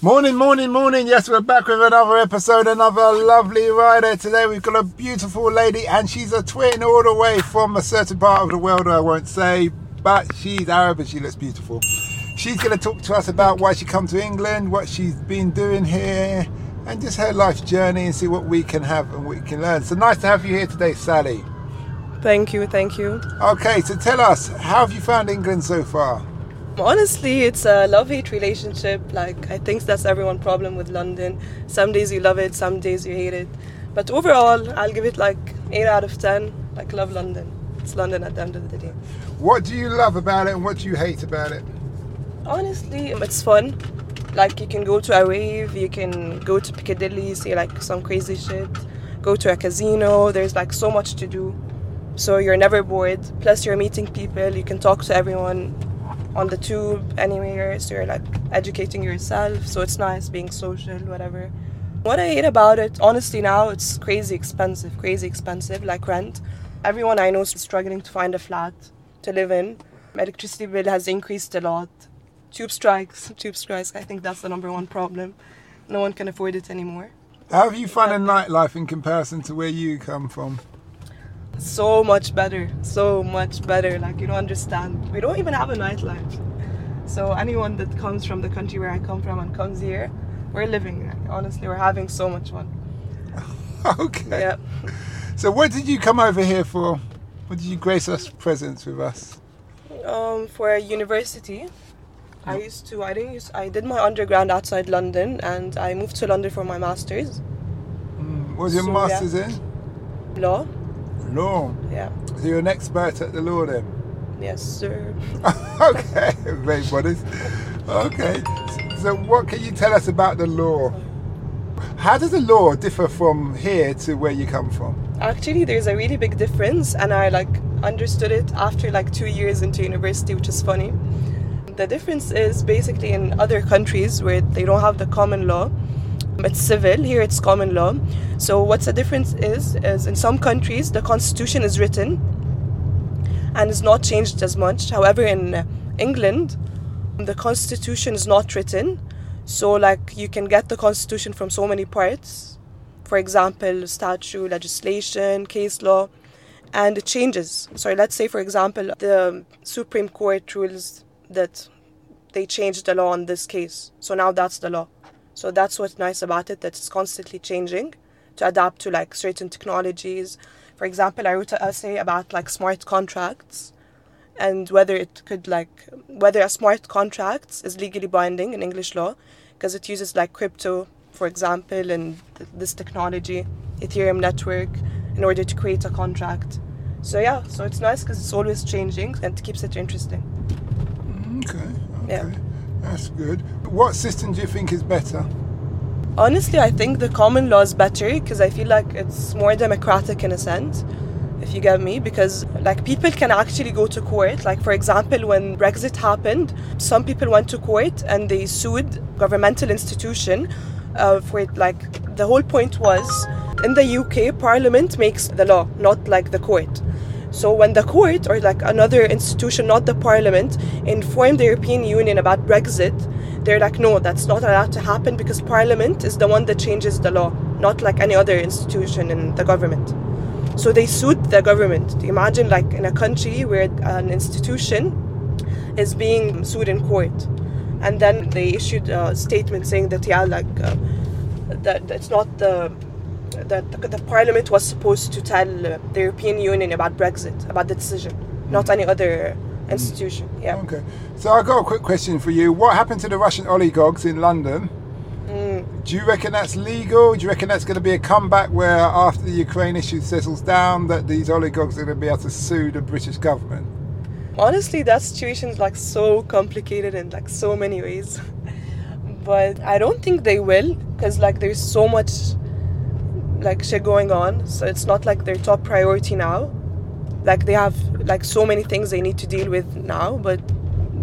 Morning, morning, morning. Yes, we're back with another episode, another lovely rider. Today we've got a beautiful lady, and she's a twin all the way from a certain part of the world I won't say, but she's Arab and she looks beautiful. She's going to talk to us about why she come to England, what she's been doing here, and just her life journey and see what we can have and what we can learn. So nice to have you here today, Sally. Thank you, thank you. Okay, so tell us, how have you found England so far? Honestly, it's a love hate relationship. Like, I think that's everyone's problem with London. Some days you love it, some days you hate it. But overall, I'll give it like 8 out of 10. Like, love London. It's London at the end of the day. What do you love about it and what do you hate about it? Honestly, it's fun. Like, you can go to a rave, you can go to Piccadilly, see like some crazy shit, go to a casino. There's like so much to do. So you're never bored. Plus, you're meeting people, you can talk to everyone on the tube anywhere so you're like educating yourself so it's nice being social whatever. What i hate about it honestly now it's crazy expensive crazy expensive like rent. Everyone i know is struggling to find a flat to live in. Electricity bill has increased a lot. Tube strikes tube strikes i think that's the number one problem. No one can afford it anymore. How have you found a nightlife in comparison to where you come from so much better, so much better. Like you don't understand. We don't even have a nightlife. So anyone that comes from the country where I come from and comes here, we're living. Honestly, we're having so much fun. okay. Yeah. So what did you come over here for? What did you grace us presence with us? Um, for a university. I used to. I didn't use. I did my undergrad outside London, and I moved to London for my masters. Mm, what was your So, masters yeah. in? Law. Law. Yeah. So you're an expert at the law then? Yes, sir. okay, very modest. Okay. So what can you tell us about the law? How does the law differ from here to where you come from? Actually, there's a really big difference, and I like understood it after like two years into university, which is funny. The difference is basically in other countries where they don't have the common law. It's civil. Here, it's common law. So, what's the difference is is in some countries the constitution is written and is not changed as much. However, in England, the constitution is not written. So, like, you can get the constitution from so many parts. For example, statute, legislation, case law, and it changes. So, let's say, for example, the Supreme Court rules that they changed the law on this case. So now that's the law. So that's what's nice about it, that it's constantly changing to adapt to like certain technologies. For example, I wrote an uh, essay about like smart contracts and whether it could like whether a smart contract is legally binding in English law because it uses like crypto, for example, and th- this technology, Ethereum network, in order to create a contract. So yeah, so it's nice because it's always changing and it keeps it interesting. Okay, okay. Yeah. That's good. What system do you think is better? Honestly, I think the common law is better because I feel like it's more democratic in a sense, if you get me. Because like people can actually go to court. Like for example, when Brexit happened, some people went to court and they sued governmental institution uh, for it. Like the whole point was in the UK, Parliament makes the law, not like the court. So when the court or like another institution, not the parliament, informed the European Union about Brexit, they're like, no, that's not allowed to happen because parliament is the one that changes the law, not like any other institution in the government. So they sued the government. Imagine like in a country where an institution is being sued in court, and then they issued a statement saying that yeah, like uh, that it's not the that the, parliament was supposed to tell uh, the European Union about Brexit, about the decision, not any other institution. Yeah. Okay. So I've got a quick question for you. What happened to the Russian oligarchs in London? Mm. Do you reckon that's legal? Do you reckon that's going to be a comeback where after the Ukraine issue settles down that these oligarchs are going to be able to sue the British government? Honestly, that situation is like so complicated in like so many ways. but I don't think they will because like there's so much like shit going on. So it's not like their top priority now. Like they have like so many things they need to deal with now. But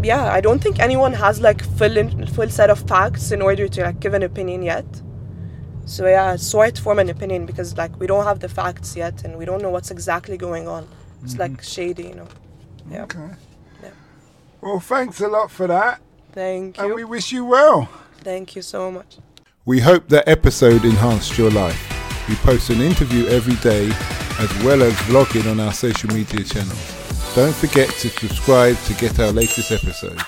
yeah, I don't think anyone has like full in, full set of facts in order to like give an opinion yet. So yeah, it's so hard form an opinion because like we don't have the facts yet and we don't know what's exactly going on. It's mm-hmm. like shady, you know. Yeah. Okay. Yeah. Well, thanks a lot for that, Thank you. and we wish you well. Thank you so much. We hope that episode enhanced your life. We post an interview every day as well as vlogging on our social media channels. Don't forget to subscribe to get our latest episode.